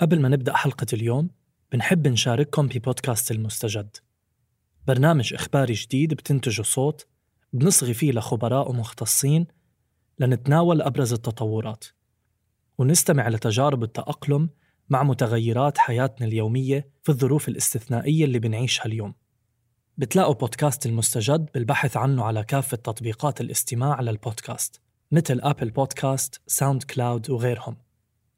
قبل ما نبدأ حلقة اليوم بنحب نشارككم ببودكاست المستجد. برنامج إخباري جديد بتنتجه صوت بنصغي فيه لخبراء ومختصين لنتناول أبرز التطورات. ونستمع لتجارب التأقلم مع متغيرات حياتنا اليومية في الظروف الاستثنائية اللي بنعيشها اليوم. بتلاقوا بودكاست المستجد بالبحث عنه على كافة تطبيقات الاستماع للبودكاست مثل أبل بودكاست، ساوند كلاود وغيرهم.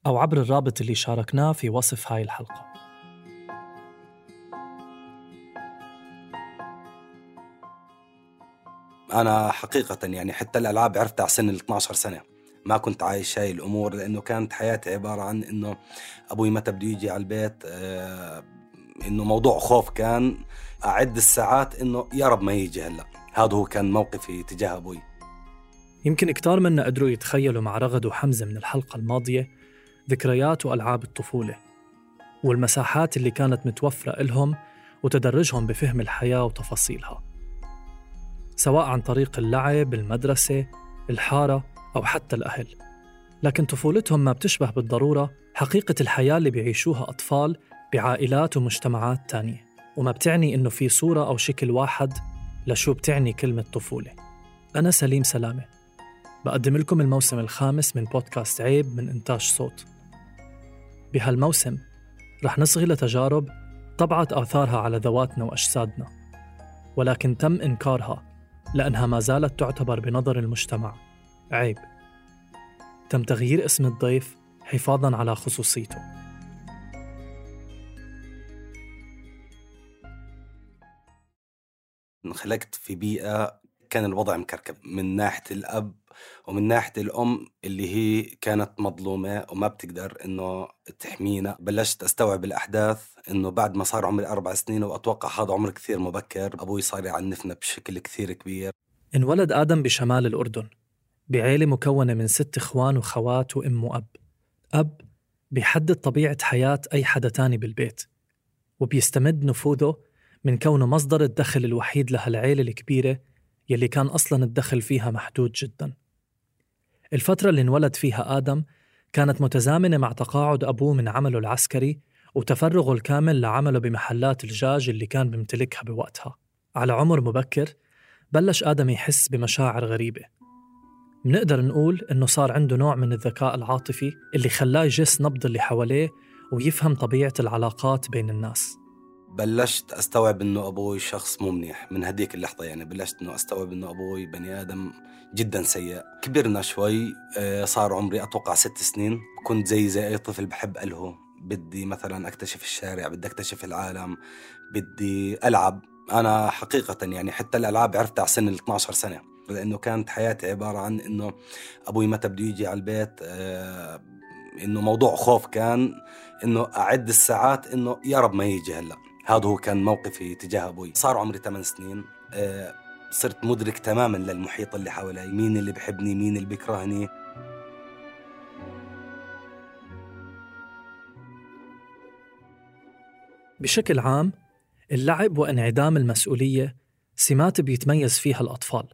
أو عبر الرابط اللي شاركناه في وصف هاي الحلقة. أنا حقيقة يعني حتى الألعاب عرفتها على سن ال 12 سنة. ما كنت عايش هاي الأمور لأنه كانت حياتي عبارة عن إنه أبوي متى بده يجي على البيت آه إنه موضوع خوف كان أعد الساعات إنه يا رب ما يجي هلأ. هذا هو كان موقفي تجاه أبوي. يمكن كتار منا قدروا يتخيلوا مع رغد وحمزة من الحلقة الماضية ذكريات وألعاب الطفولة والمساحات اللي كانت متوفرة إلهم وتدرجهم بفهم الحياة وتفاصيلها سواء عن طريق اللعب، المدرسة، الحارة أو حتى الأهل. لكن طفولتهم ما بتشبه بالضرورة حقيقة الحياة اللي بيعيشوها أطفال بعائلات ومجتمعات تانية. وما بتعني إنه في صورة أو شكل واحد لشو بتعني كلمة طفولة. أنا سليم سلامة. بقدم لكم الموسم الخامس من بودكاست عيب من إنتاج صوت. بهالموسم. رح نصغي لتجارب طبعت آثارها على ذواتنا وأجسادنا ولكن تم إنكارها لأنها ما زالت تعتبر بنظر المجتمع. عيب. تم تغيير اسم الضيف حفاظا على خصوصيته. انخلقت في بيئة كان الوضع مكركب من ناحية الأب ومن ناحية الأم اللي هي كانت مظلومة وما بتقدر إنه تحمينا. بلشت أستوعب الأحداث إنه بعد ما صار عمري أربع سنين وأتوقع هذا عمر كثير مبكر. أبوي صار يعنفنا بشكل كثير كبير. انولد آدم بشمال الأردن بعيلة مكونة من ست إخوان وخوات وأم وأب. أب بيحدد طبيعة حياة أي حدا تاني بالبيت وبيستمد نفوذه من كونه مصدر الدخل الوحيد لهالعيلة الكبيرة يلي كان أصلا الدخل فيها محدود جدا. الفترة اللي انولد فيها آدم كانت متزامنة مع تقاعد أبوه من عمله العسكري وتفرغه الكامل لعمله بمحلات الجاج اللي كان بيمتلكها بوقتها. على عمر مبكر بلش آدم يحس بمشاعر غريبة. منقدر نقول إنه صار عنده نوع من الذكاء العاطفي اللي خلاه يجس نبض اللي حواليه ويفهم طبيعة العلاقات بين الناس. بلشت أستوعب إنه أبوي شخص مو منيح. من هديك اللحظة يعني بلشت إنه أستوعب إنه أبوي بني آدم جدا سيء. كبرنا شوي آه، صار عمري أتوقع ست سنين. كنت زي زي أي طفل بحب الهو بدي مثلا أكتشف الشارع بدي أكتشف العالم بدي ألعب. أنا حقيقة يعني حتى الألعاب عرفتها على سن ال 12 سنة. لأنه كانت حياتي عبارة عن إنه أبوي متى بده يجي على البيت آه، إنه موضوع خوف كان إنه أعد الساعات إنه يا رب ما يجي هلأ. هذا هو كان موقفي تجاه أبوي. صار عمري 8 سنين. آه، صرت مدرك تماما للمحيط اللي حوالي. مين اللي بحبني؟ مين اللي بيكرهني؟ بشكل عام اللعب وانعدام المسؤولية سمات بيتميز فيها الأطفال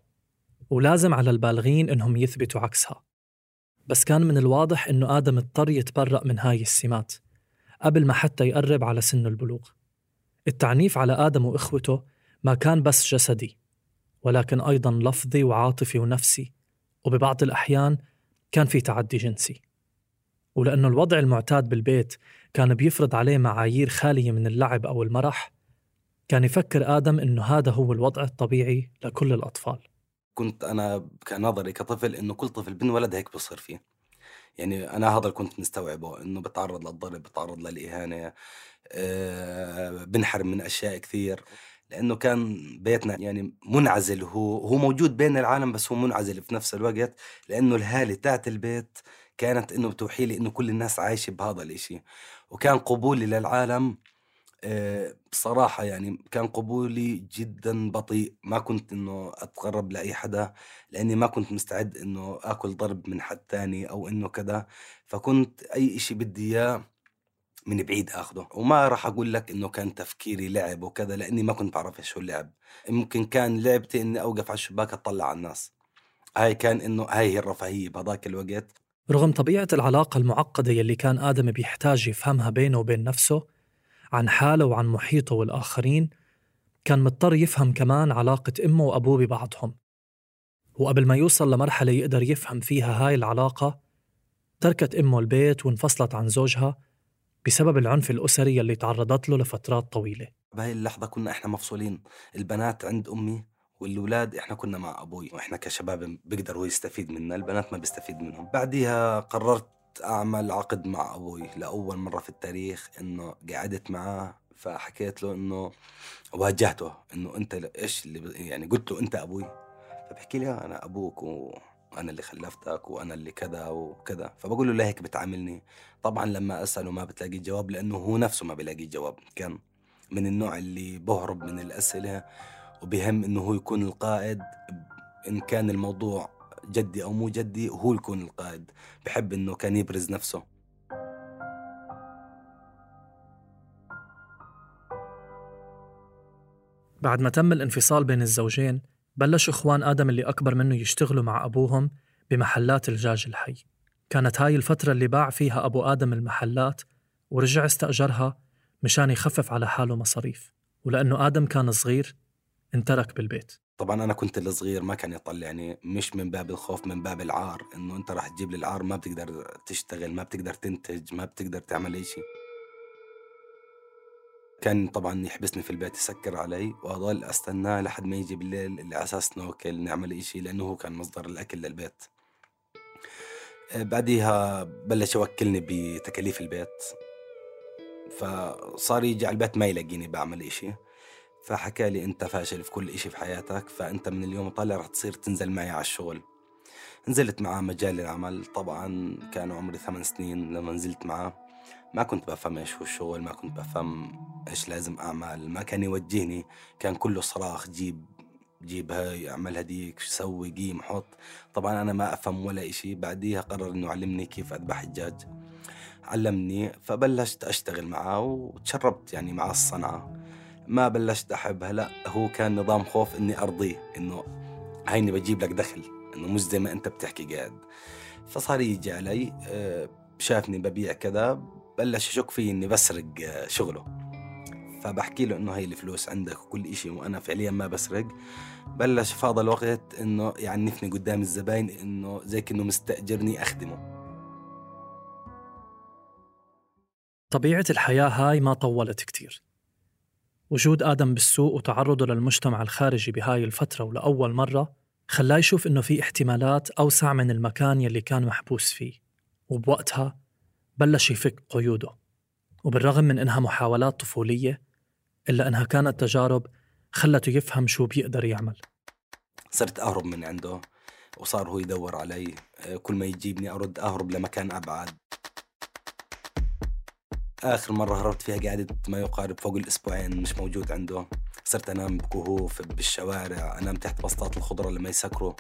ولازم على البالغين إنهم يثبتوا عكسها. بس كان من الواضح إنه آدم اضطر يتبرأ من هاي السمات قبل ما حتى يقرب على سن البلوغ. التعنيف على آدم وإخوته ما كان بس جسدي ولكن أيضا لفظي وعاطفي ونفسي وببعض الأحيان كان في تعدي جنسي. ولأنه الوضع المعتاد بالبيت كان بيفرض عليه معايير خالية من اللعب أو المرح كان يفكر آدم إنه هذا هو الوضع الطبيعي لكل الأطفال. كنت أنا كنظري كطفل إنه كل طفل بنولد هيك بصير فيه. يعني أنا هذا اللي كنت مستوعبه إنه بتعرض للضرب بتعرض للإهانة آه، بنحرم من أشياء كثير لأنه كان بيتنا يعني منعزل هو هو موجود بين العالم بس هو منعزل في نفس الوقت لأنه الهالة تاعت البيت كانت إنه بتوحي لي إنه كل الناس عايشة بهذا الإشي. وكان قبولي للعالم بصراحة يعني كان قبولي جدا بطيء. ما كنت إنه اتقرب لأي حدا لأني ما كنت مستعد إنه آكل ضرب من حد تاني أو إنه كذا. فكنت أي إشي بدي إياه من بعيد اخذه وما راح أقول لك إنه كان تفكيري لعب وكذا لأني ما كنت بعرف شو اللعب. ممكن كان لعبتي إني أوقف على الشباك أطلع على الناس. هاي كان إنه هاي هي الرفاهية بهذاك الوقت. رغم طبيعة العلاقة المعقدة يلي كان آدم بيحتاج يفهمها بينه وبين نفسه عن حاله وعن محيطه والآخرين كان مضطر يفهم كمان علاقة أمه وأبوه ببعضهم. وقبل ما يوصل لمرحلة يقدر يفهم فيها هاي العلاقة تركت أمه البيت وانفصلت عن زوجها بسبب العنف الأسري يلي تعرضت له لفترات طويلة. بهاي اللحظة كنا إحنا مفصولين. البنات عند أمي والأولاد إحنا كنا مع أبوي. وإحنا كشباب بيقدر هو يستفيد منا البنات ما بيستفيد منهم. بعديها قررت أعمل عقد مع أبوي لأول مرة في التاريخ إنه قعدت معاه فحكيت له إنه واجهته إنه أنت إيش اللي يعني قلت له أنت أبوي؟ فبحكي لي أنا أبوك وأنا اللي خلفتك وأنا اللي كذا وكذا. فبقول له ليه هيك بتعاملني؟ طبعا لما أسأله ما بتلاقي جواب لأنه هو نفسه ما بيلاقي جواب. كان من النوع اللي بهرب من الأسئلة وبهم إنه هو يكون القائد إن كان الموضوع جدي أو مو جدي هو يكون القائد. بحب إنه كان يبرز نفسه. بعد ما تم الانفصال بين الزوجين بلش إخوان آدم اللي أكبر منه يشتغلوا مع أبوهم بمحلات الجاج الحي. كانت هاي الفترة اللي باع فيها أبو آدم المحلات ورجع استأجرها مشان يخفف على حاله مصاريف. ولأنه آدم كان صغير انترك بالبيت. طبعا أنا كنت الصغير ما كان يطلعني مش من باب الخوف من باب العار إنه أنت راح تجيب لي العار ما بتقدر تشتغل ما بتقدر تنتج ما بتقدر تعمل أي شيء. كان طبعا يحبسني في البيت يسكر علي واضل أستناه لحد ما يجي بالليل اللي على أساس ناكل نعمل اشي لأنه هو كان مصدر الأكل للبيت. آه، بعديها بلش يوكلني بتكاليف البيت. فصار يجي على البيت ما يلاقيني بعمل اشي فحكى لي أنت فاشل في كل إشي في حياتك فأنت من اليوم طالع رح تصير تنزل معي على الشغل. نزلت معاه مجال العمل طبعا كان عمري ثمان سنين لما نزلت معاه. ما كنت بفهم إيش هو الشغل ما كنت بفهم إيش لازم أعمل ما كان يوجهني. كان كله صراخ جيب جيب هاي أعمل هديك سوي قيم حط. طبعا أنا ما أفهم ولا إشي. بعديها قرر إنه علمني كيف أذبح الدجاج. علمني فبلشت أشتغل معاه وتشربت يعني مع الصنعة. ما بلشت احبها لا هو كان نظام خوف إني أرضيه إنه هيني بجيب لك دخل إنه مش زي ما أنت بتحكي قاعد. فصار يجي علي آه، شافني ببيع كذا بلش يشك في إني بسرق آه، شغله. فبحكي له إنه هي الفلوس عندك وكل إشي وأنا فعليا ما بسرق. بلش فاض الوقت إنه يعنفني قدام الزباين إنه زي كأنه مستأجرني أخدمه. طبيعة الحياة هاي ما طولت كتير. وجود آدم بالسوق وتعرضه للمجتمع الخارجي بهاي الفترة ولأول مرة خلاه يشوف إنه في احتمالات أوسع من المكان يلي كان محبوس فيه وبوقتها بلش يفك قيوده. وبالرغم من إنها محاولات طفولية إلا إنها كانت تجارب خلته يفهم شو بيقدر يعمل. صرت أهرب من عنده وصار هو يدور علي كل ما يجيبني أرد أهرب لمكان أبعد. آخر مرة هربت فيها قعدت ما يقارب فوق الأسبوعين مش موجود عنده. صرت أنام بكهوف بالشوارع أنام تحت بسطات الخضرة لما يسكروا.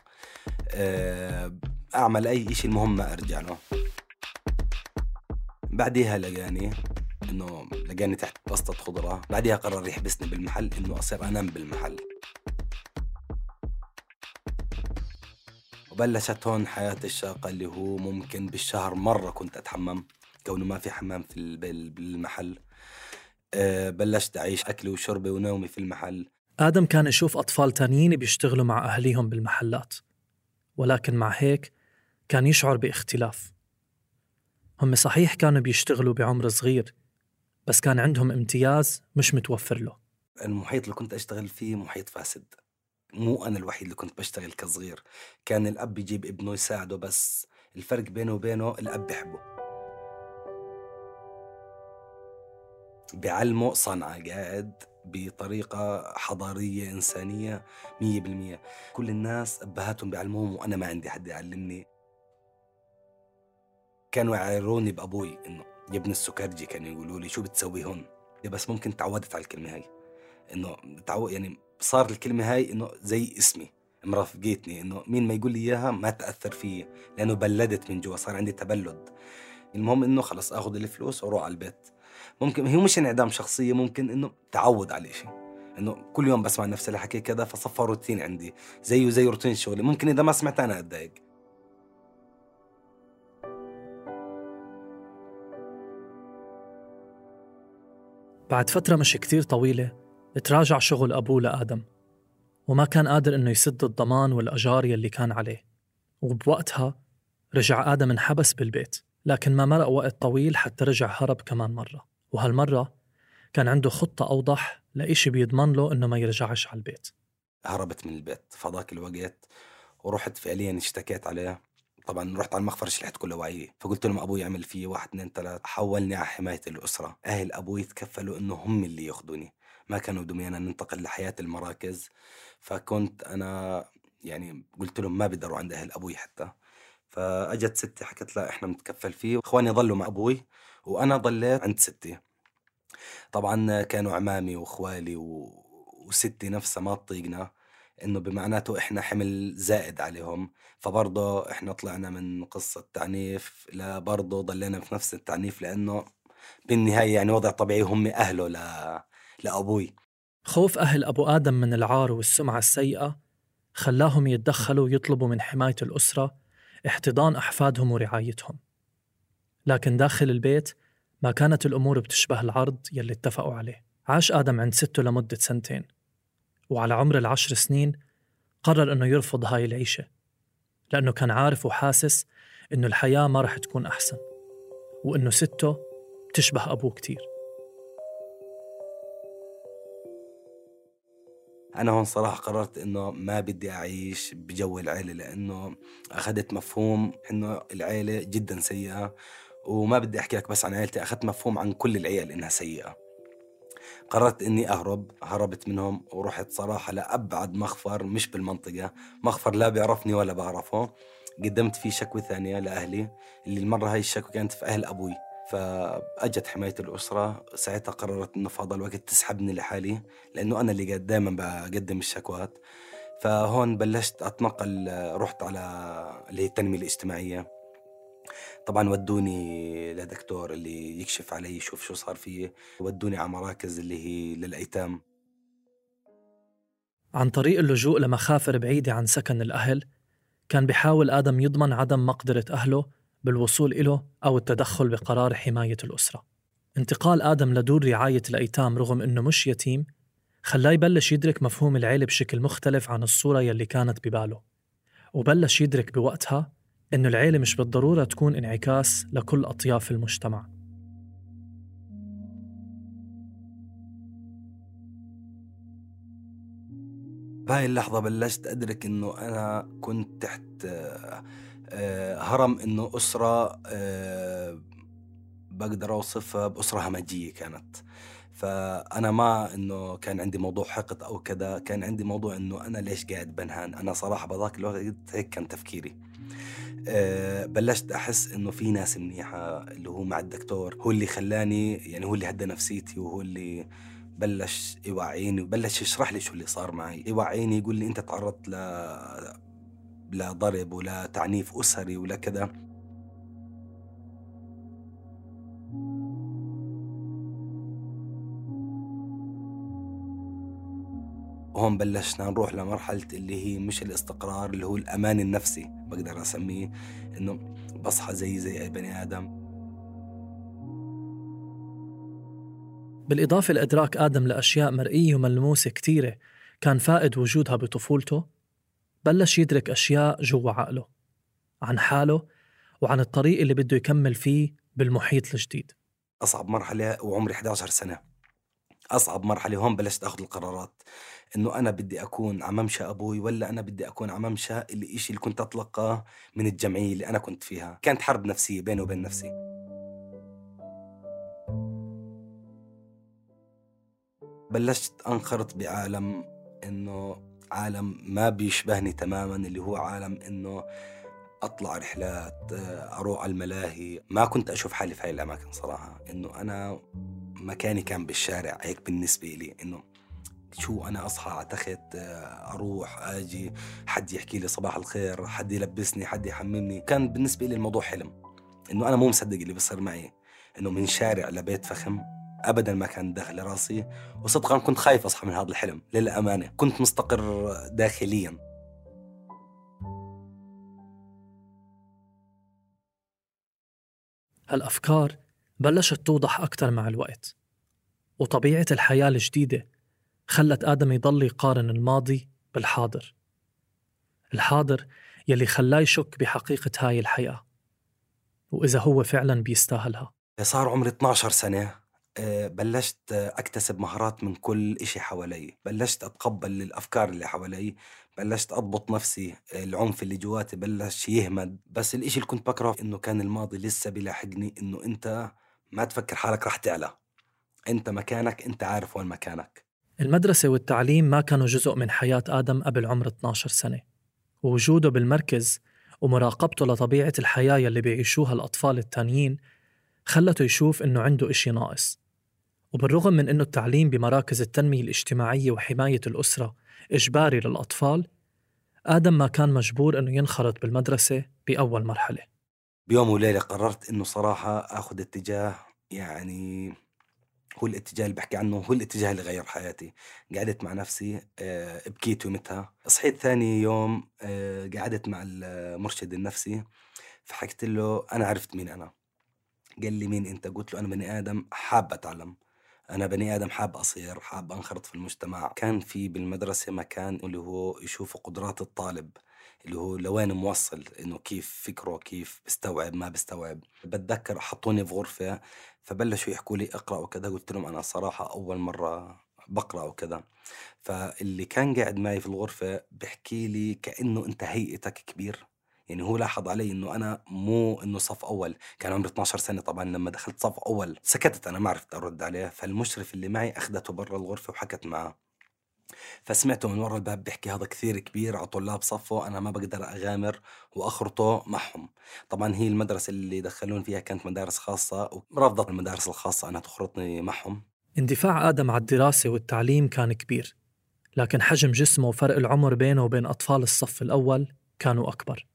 آه، أعمل أي إشي المهم ما أرجع له. بعديها لقاني إنه لقاني تحت بسطة خضرة. بعديها قرر يحبسني بالمحل إنه أصير أنام بالمحل. وبلشت هون حياتي الشاقة اللي هو ممكن بالشهر مرة كنت أتحمم. كونه ما في حمام في بالمحل. أه بلشت أعيش أكلي وشربي ونومي في المحل. آدم كان يشوف أطفال تانيين بيشتغلوا مع أهليهم بالمحلات ولكن مع هيك كان يشعر باختلاف. هم صحيح كانوا بيشتغلوا بعمر صغير بس كان عندهم امتياز مش متوفر له. المحيط اللي كنت أشتغل فيه محيط فاسد. مو أنا الوحيد اللي كنت بشتغل كصغير. كان الأب يجيب ابنه يساعده بس الفرق بينه وبينه الأب بحبه بيعلموا صنعة قاعد بطريقة حضارية إنسانية مية بالمية. كل الناس أبهاتهم بيعلموهم وأنا ما عندي حد يعلمني. كانوا يعيروني بأبوي إنه يا ابن السكرجي كانوا يقولوا لي شو بتسوي هون؟ بس ممكن تعودت على الكلمة هاي. إنه تعود يعني صار الكلمة هاي إنه زي اسمي مرافقتني إنه مين ما يقول لي إياها ما تأثر فيي لأنه بلدت من جوا صار عندي تبلد. المهم إنه خلص آخذ الفلوس وأروح على البيت. ممكن هي مش انعدام شخصية ممكن إنه تعود على شيء. إنه كل يوم بسمع نفس الحكي كذا فصفى روتين عندي. زيه زي روتين شغلي. ممكن إذا ما سمعت أنا أتضايق. بعد فترة مش كتير طويلة تراجع شغل أبوه لآدم. وما كان قادر إنه يسد الضمان والأجار يلي كان عليه. وبوقتها رجع آدم انحبس بالبيت لكن ما مرق وقت طويل حتى رجع هرب كمان مرة. وهالمرة كان عنده خطة أوضح لإشي بيضمن له إنه ما يرجعش على البيت. هربت من البيت فضاك الوقت ورحت فعليا اشتكيت عليه. طبعا رحت على المخفر شلحت كل وعيه فقلت لهم أبوي يعمل في واحد اثنين ثلاث حولني على حماية الأسرة. أهل أبوي تكفلوا إنه هم اللي ياخذوني ما كانوا بدهم ايانا ننتقل لحياة المراكز. فكنت أنا يعني قلت لهم ما بيقدروا عند أهل أبوي حتى. فأجت ستي حكت لها إحنا بنتكفل فيه. واخواني ظلوا مع أبوي. وأنا ضليت عند ستي. طبعا كانوا عمامي وإخوالي و... وستي نفسها ما تطيقنا إنه بمعناته إحنا حمل زائد عليهم. فبرضه إحنا طلعنا من قصة تعنيف لبرضه ضلينا في نفس التعنيف لأنه بالنهاية يعني وضع طبيعي هم أهله ل... لأبوي. خوف أهل أبو آدم من العار والسمعة السيئة خلاهم يتدخلوا ويطلبوا من حماية الأسرة احتضان أحفادهم ورعايتهم. لكن داخل البيت ما كانت الأمور بتشبه العرض يلي اتفقوا عليه. عاش آدم عند سته لمدة سنتين وعلى عمر العشر سنين قرر أنه يرفض هاي العيشة لأنه كان عارف وحاسس أنه الحياة ما رح تكون أحسن وأنه سته بتشبه أبوه كتير. أنا هون صراحة قررت إنه ما بدي أعيش بجو العيلة لأنه أخذت مفهوم إنه العيلة جدا سيئة وما بدي أحكي لك بس عن عيلتي أخذت مفهوم عن كل العيال إنها سيئة. قررت إني أهرب هربت منهم ورحت صراحة لأبعد مخفر مش بالمنطقة مخفر لا بيعرفني ولا بعرفه. قدمت فيه شكوى ثانية لأهلي اللي المرة هاي الشكوى كانت في أهل أبوي. فأجت حماية الأسرة ساعتها قررت إنه في هذا الوقت تسحبني لحالي لأنه أنا اللي دائما بقدم الشكوات. فهون بلشت أتنقل رحت على اللي هي التنمية الاجتماعية. طبعا ودوني لدكتور اللي يكشف علي يشوف شو صار فيه ودوني على مراكز اللي هي للأيتام. عن طريق اللجوء لمخافر بعيدة عن سكن الأهل كان بحاول آدم يضمن عدم مقدرة أهله بالوصول إله أو التدخل بقرار حماية الأسرة. انتقال آدم لدور رعاية الأيتام رغم أنه مش يتيم خلاه يبلش يدرك مفهوم العيلة بشكل مختلف عن الصورة يلي كانت بباله. وبلش يدرك بوقتها إنه العيلة مش بالضرورة تكون انعكاس لكل أطياف المجتمع. بهاي اللحظة بلشت أدرك إنه أنا كنت تحت آه، هرم إنه أسرة آه، بقدر أوصفها بأسرة همجية كانت. فأنا ما إنه كان عندي موضوع حقد أو كذا كان عندي موضوع إنه أنا ليش قاعد بنهان؟ أنا صراحة بذاك الوقت هيك كان تفكيري. أه بلشت أحس إنه في ناس منيحة اللي هو مع الدكتور هو اللي خلاني يعني هو اللي هدى نفسيتي وهو اللي بلش يوعيني وبلش يشرح لي شو اللي صار معي. يوعيني يقول لي أنت تعرضت ل لضرب ولا تعنيف أسري ولا كذا. هون بلشنا نروح لمرحلة اللي هي مش الاستقرار اللي هو الأمان النفسي. بقدر أسميه إنه بصحى زي زي أي بني آدم. بالإضافة لإدراك آدم لأشياء مرئية وملموسة كتيرة كان فائد وجودها بطفولته. بلش يدرك أشياء جوا عقله عن حاله وعن الطريق اللي بده يكمل فيه بالمحيط الجديد. أصعب مرحلة وعمري 11 سنة. أصعب مرحلة هون بلشت أخذ القرارات. إنه أنا بدي أكون على أبوي ولا أنا بدي أكون على ممشى إشي اللي كنت أتلقاه من الجمعية اللي أنا كنت فيها. كانت حرب نفسية بيني وبين نفسي. بلشت أنخرط بعالم إنه عالم ما بيشبهني تماما اللي هو عالم إنه أطلع رحلات أروح على الملاهي. ما كنت أشوف حالي في هاي الأماكن صراحة. إنه أنا مكاني كان بالشارع هيك بالنسبة لي إنه شو أنا أصحى على تخت آه، أروح آجي حد يحكي لي صباح الخير حد يلبسني حد يحممني. كان بالنسبة لي الموضوع حلم إنه أنا مو مصدق اللي بصير معي. إنه من شارع لبيت فخم ابدا ما كان داخل راسي وصدقا كنت خايف أصحى من هذا الحلم للأمانة. كنت مستقر داخليا. هالافكار بلشت توضح أكثر مع الوقت وطبيعة الحياة الجديدة خلت آدم يضل يقارن الماضي بالحاضر. الحاضر يلي خلاه يشك بحقيقة هاي الحياة وإذا هو فعلا بيستاهلها. صار عمري 12 سنة آه، بلشت أكتسب مهارات من كل إشي حوالي. بلشت أتقبل الأفكار اللي حوالي. بلشت أضبط نفسي العنف اللي جواتي بلش يهمد بس الإشي اللي كنت بكره إنه كان الماضي لسه بيلاحقني إنه أنت ما تفكر حالك رح تعلى. أنت مكانك أنت عارف وين مكانك. المدرسة والتعليم ما كانوا جزء من حياة آدم قبل عمر 12 سنة. ووجوده بالمركز ومراقبته لطبيعة الحياة يلي بيعيشوها الأطفال التانيين خلته يشوف إنه عنده إشي ناقص. وبالرغم من إنه التعليم بمراكز التنمية الاجتماعية وحماية الأسرة إجباري للأطفال آدم ما كان مجبور إنه ينخرط بالمدرسة بأول مرحلة. بيوم وليلة قررت إنه صراحة آخذ اتجاه يعني هو الاتجاه اللي بحكي عنه هو الاتجاه اللي غير حياتي. قعدت مع نفسي آه، بكيت يومتها. صحيت ثاني يوم آه، قعدت مع المرشد النفسي. فحكيت له أنا عرفت مين أنا. قال لي مين أنت؟ قلت له أنا بني آدم حاب أتعلم. أنا بني آدم حاب أصير حاب أنخرط في المجتمع. كان في بالمدرسة مكان اللي هو يشوفوا قدرات الطالب. اللي هو لوين موصل إنه كيف فكره كيف بيستوعب ما بيستوعب بتذكر حطوني في غرفة فبلشوا يحكوا لي اقرأ وكذا قلت لهم أنا صراحة أول مرة بقرأ وكذا. فاللي كان قاعد معي في الغرفة بحكي لي كأنه أنت هيئتك كبير. يعني هو لاحظ علي إنه أنا مو إنه صف أول. كان عمري 12 سنة طبعا لما دخلت صف أول سكتت أنا ما عرفت أرد عليه. فالمشرف اللي معي أخذته برا الغرفة وحكت معه فسمعته من ورا الباب بيحكي هذا كثير كبير على طلاب صفه أنا ما بقدر أغامر وأخرطه معهم. طبعا هي المدرسة اللي دخلون فيها كانت مدارس خاصة ورفضت المدارس الخاصة أنها تخرطني معهم. اندفاع آدم على الدراسة والتعليم كان كبير لكن حجم جسمه وفرق العمر بينه وبين أطفال الصف الأول كانوا أكبر.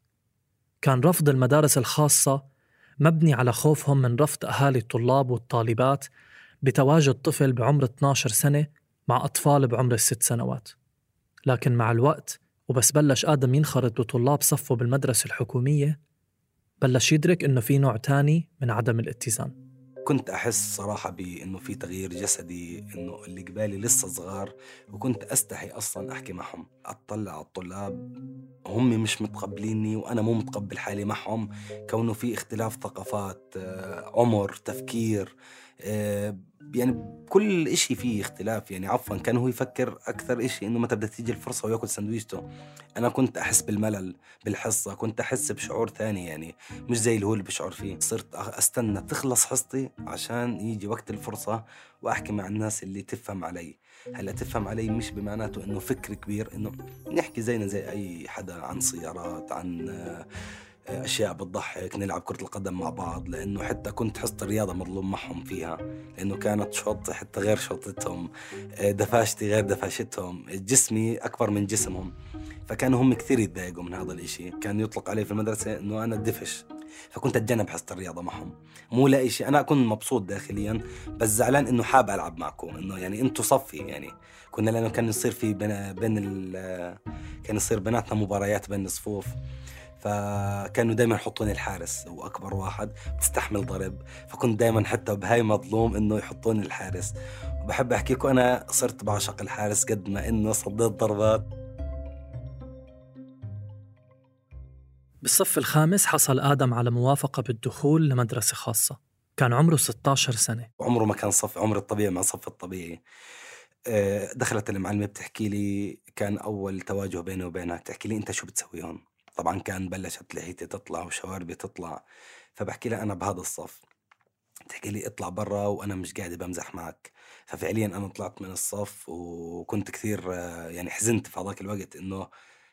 كان رفض المدارس الخاصة مبني على خوفهم من رفض أهالي الطلاب والطالبات بتواجد طفل بعمر 12 سنة مع أطفال بعمر الست سنوات. لكن مع الوقت وبس بلش آدم ينخرط بطلاب صفه بالمدرسة الحكومية بلش يدرك إنه في نوع تاني من عدم الاتزان. كنت أحس صراحة بأنه في تغيير جسدي إنه اللي قبالي لسه صغار وكنت أستحي أصلا أحكي معهم. أطلع على الطلاب هم مش متقبليني وأنا مو متقبل حالي معهم. كونه في اختلاف ثقافات آه، عمر تفكير يعني كل إشي فيه اختلاف. يعني عفوا كان هو يفكر أكثر إشي إنه متى بدها تيجي الفرصة ويأكل سندويشته أنا كنت أحس بالملل بالحصة. كنت أحس بشعور ثاني يعني مش زي اللي هو اللي بشعر فيه. صرت أستنى تخلص حصتي عشان يجي وقت الفرصة وأحكي مع الناس اللي تفهم علي. هلأ تفهم علي مش بمعناته إنه فكر كبير إنه نحكي زينا زي أي حدا عن سيارات عن أشياء بتضحك نلعب كرة القدم مع بعض لأنه حتى كنت حصة الرياضة مظلوم معهم فيها لأنه كانت شوط حتى غير شوطتهم آه، دفاشتي غير دفاشتهم جسمي أكبر من جسمهم. فكانوا هم كثير يتضايقوا من هذا الإشي. كان يطلق علي في المدرسة إنه أنا الدفش فكنت أتجنب حصة الرياضة معهم. مو لا شيء. أنا كنت مبسوط داخليا بس زعلان إنه حاب ألعب معكم. إنه يعني أنتم صفي يعني. كنا لأنه كان يصير في بين, بين كان يصير بيناتنا مباريات بين الصفوف. فكانوا دائما يحطوني الحارس هو أكبر واحد بتستحمل ضرب فكنت دائما حتى بهاي مظلوم إنه يحطوني الحارس. وبحب احكي لكم أنا صرت بعشق الحارس قد ما إنه صديت ضربات. بالصف الخامس حصل آدم على موافقة بالدخول لمدرسة خاصة. كان عمره 16 سنة. عمره ما كان صف عمر الطبيعي مع صف الطبيعي. آه، دخلت المعلمة بتحكي لي كان أول تواجه بيني وبينها بتحكي لي أنت شو بتسوي هون؟ طبعا كان بلشت لحيتي تطلع وشواربي تطلع فبحكي لها أنا بهذا الصف. تحكي لي اطلع برا وأنا مش قاعدة بمزح معك. ففعليا أنا طلعت من الصف وكنت كثير يعني حزنت في هذاك الوقت إنه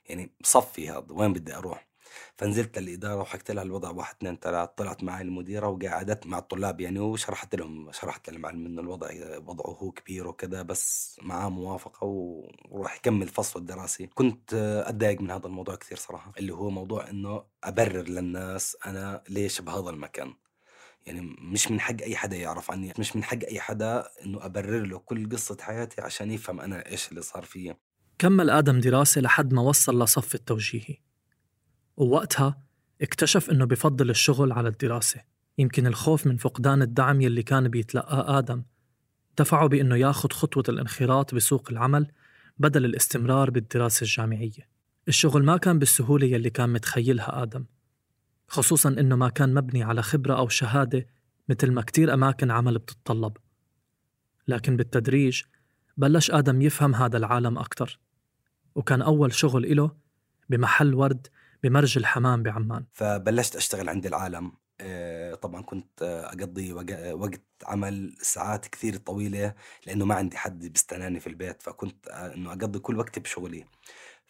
يعني صفي هذا وين بدي أروح؟ فنزلت للإدارة وحكيت لها الوضع واحد اثنين ثلاث طلعت معي المديرة وقعدت مع الطلاب يعني وشرحت لهم شرحت للمعلم إنه الوضع وضعه هو كبير وكذا بس معاه موافقة وراح يكمل فصله الدراسي كنت أتضايق من هذا الموضوع كثير صراحة اللي هو موضوع إنه أبرر للناس أنا ليش بهذا المكان. يعني مش من حق أي حدا يعرف عني مش من حق أي حدا إنه أبرر له كل قصة حياتي عشان يفهم أنا إيش اللي صار فيي كمل آدم دراسة لحد ما وصل لصف التوجيهي. ووقتها اكتشف إنه بفضل الشغل على الدراسة. يمكن الخوف من فقدان الدعم يلي كان بيتلقاه آدم دفعه بأنه ياخذ خطوة الانخراط بسوق العمل بدل الاستمرار بالدراسة الجامعية. الشغل ما كان بالسهولة يلي كان متخيلها آدم خصوصا إنه ما كان مبني على خبرة أو شهادة مثل ما كتير أماكن عمل بتتطلب. لكن بالتدريج بلش آدم يفهم هذا العالم أكتر وكان أول شغل إله بمحل ورد بمرج الحمام بعمان. فبلشت أشتغل عند العالم. طبعا كنت أقضي وقت عمل ساعات كثير طويلة لأنه ما عندي حد بيستناني في البيت فكنت إنه أقضي كل وقتي بشغلي.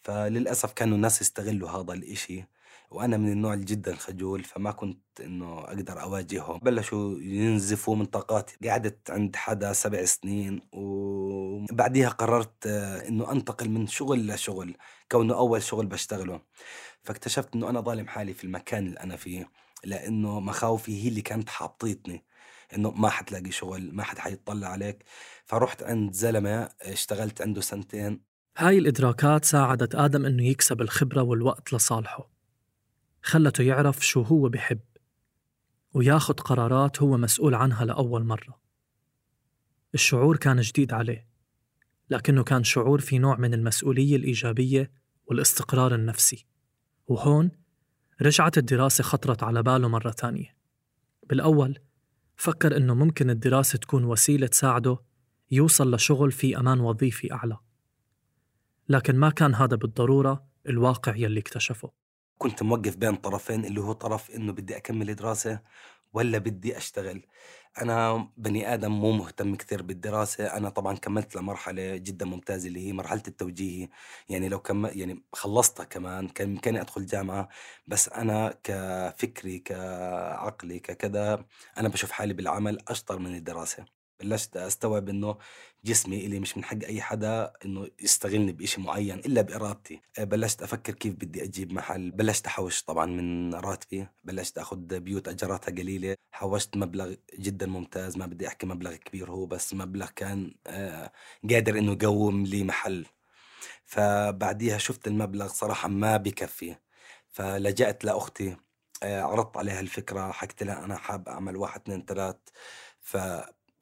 فللأسف كانوا الناس يستغلوا هذا الإشي. وأنا من النوع اللي جدا خجول فما كنت إنه أقدر أواجههم. بلشوا ينزفوا من طاقاتي. قعدت عند حدا سبع سنين وبعديها قررت إنه أنتقل من شغل لشغل كونه أول شغل بشتغله. فاكتشفت إنه أنا ظالم حالي في المكان اللي أنا فيه لأنه مخاوفي هي اللي كانت حاطيتني إنه ما حتلاقي شغل ما حد حيطلع عليك. فرحت عند زلمة اشتغلت عنده سنتين. هاي الإدراكات ساعدت آدم إنه يكسب الخبرة والوقت لصالحه. خلته يعرف شو هو بحب وياخد قرارات هو مسؤول عنها لأول مرة. الشعور كان جديد عليه لكنه كان شعور في نوع من المسؤولية الإيجابية والاستقرار النفسي. وهون رجعت الدراسة خطرت على باله مرة تانية بالأول فكر إنه ممكن الدراسة تكون وسيلة تساعده يوصل لشغل في أمان وظيفي أعلى. لكن ما كان هذا بالضرورة الواقع يلي اكتشفه. كنت موقف بين طرفين اللي هو طرف إنه بدي أكمل دراسة ولا بدي أشتغل. أنا بني آدم مو مهتم كثير بالدراسة. أنا طبعا كملت لمرحلة جدا ممتازة اللي هي مرحلة التوجيهي. يعني لو كم يعني خلصتها كمان كان بإمكاني أدخل جامعة. بس أنا كفكري كعقلي ككذا أنا بشوف حالي بالعمل أشطر من الدراسة. بلشت أستوعب إنه جسمي اللي مش من حق أي حدا إنه يستغلني بشيء معين إلا بإرادتي. آه، بلشت أفكر كيف بدي أجيب محل. بلشت أحوش طبعا من راتبي. بلشت أخذ بيوت اجاراتها قليلة. حوشت مبلغ جدا ممتاز. ما بدي أحكي مبلغ كبير هو بس مبلغ كان آه، قادر إنه يقوم لي محل. فبعديها شفت المبلغ صراحة ما بكفي. فلجأت لأختي. آه، عرضت عليها الفكرة. حكيت لها أنا حاب أعمل واحد اثنين ثلاث. ف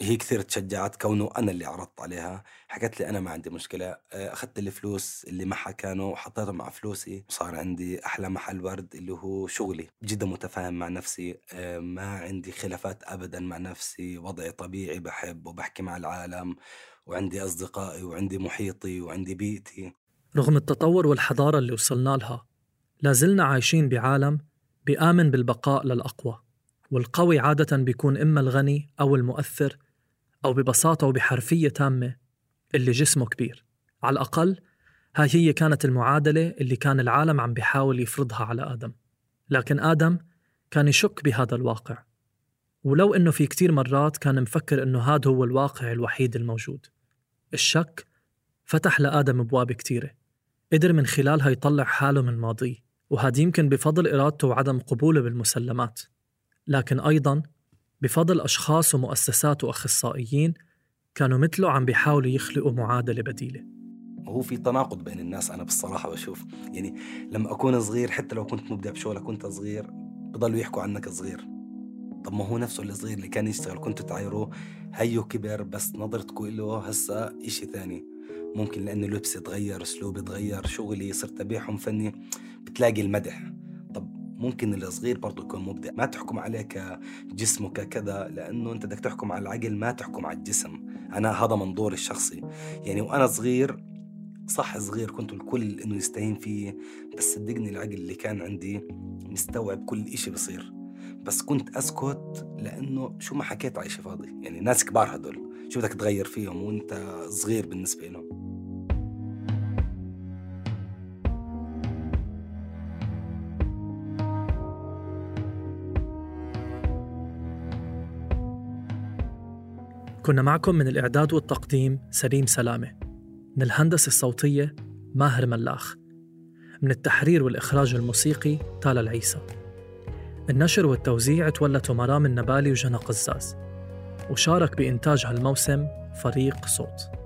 هي كثير تشجعت كونه أنا اللي عرضت عليها. حكت لي أنا ما عندي مشكلة آه، أخذت الفلوس اللي معها كانوا وحطيتهم مع فلوسي. وصار عندي أحلى محل ورد اللي هو شغلي. جدا متفاهم مع نفسي آه، ما عندي خلافات أبدا مع نفسي. وضعي طبيعي بحب وبحكي مع العالم. وعندي أصدقائي وعندي محيطي وعندي بيئتي. رغم التطور والحضارة اللي وصلنا لها لازلنا عايشين بعالم بيآمن بالبقاء للأقوى. والقوي عادة بيكون إما الغني أو المؤثر أو ببساطة وبحرفية تامة اللي جسمه كبير. على الأقل هاي هي كانت المعادلة اللي كان العالم عم بيحاول يفرضها على آدم. لكن آدم كان يشك بهذا الواقع. ولو إنه في كتير مرات كان مفكر إنه هذا هو الواقع الوحيد الموجود. الشك فتح لآدم أبواب كتيرة. قدر من خلالها يطلع حاله من ماضيه وهذا يمكن بفضل إرادته وعدم قبوله بالمسلمات. لكن أيضا بفضل أشخاص ومؤسسات وأخصائيين كانوا مثله عم بيحاولوا يخلقوا معادلة بديلة. هو في تناقض بين الناس أنا بالصراحة بشوف. يعني لما أكون صغير حتى لو كنت مبدع بشغلك كنت صغير بضلوا يحكوا عنك صغير. طب ما هو نفسه الصغير اللي كان يشتغل كنت تعايروه؟ هيو كبر بس نظرتكم له هسا إشي ثاني ممكن لأنه لبسي تغير أسلوبي تغير شغلي صرت أبيعهم فني بتلاقي المدح. ممكن الصغير برضه يكون مبدع. ما تحكم عليه كجسمه ككذا لأنه أنت بدك تحكم على العقل ما تحكم على الجسم. أنا هذا منظوري الشخصي. يعني وأنا صغير صح صغير كنت الكل إنه يستهين فيه بس صدقني العقل اللي كان عندي مستوعب كل إشي بصير. بس كنت أسكت لأنه شو ما حكيت اشي فاضي. يعني ناس كبار هدول. شو بدك تغير فيهم وأنت صغير بالنسبة لهم؟ كنا معكم من الإعداد والتقديم سليم سلامة. من الهندسة الصوتية ماهر ملاخ. من التحرير والإخراج الموسيقي تالا العيسى. النشر والتوزيع تولته مرام النبالي وجنى قزاز. وشارك بإنتاج هالموسم فريق صوت.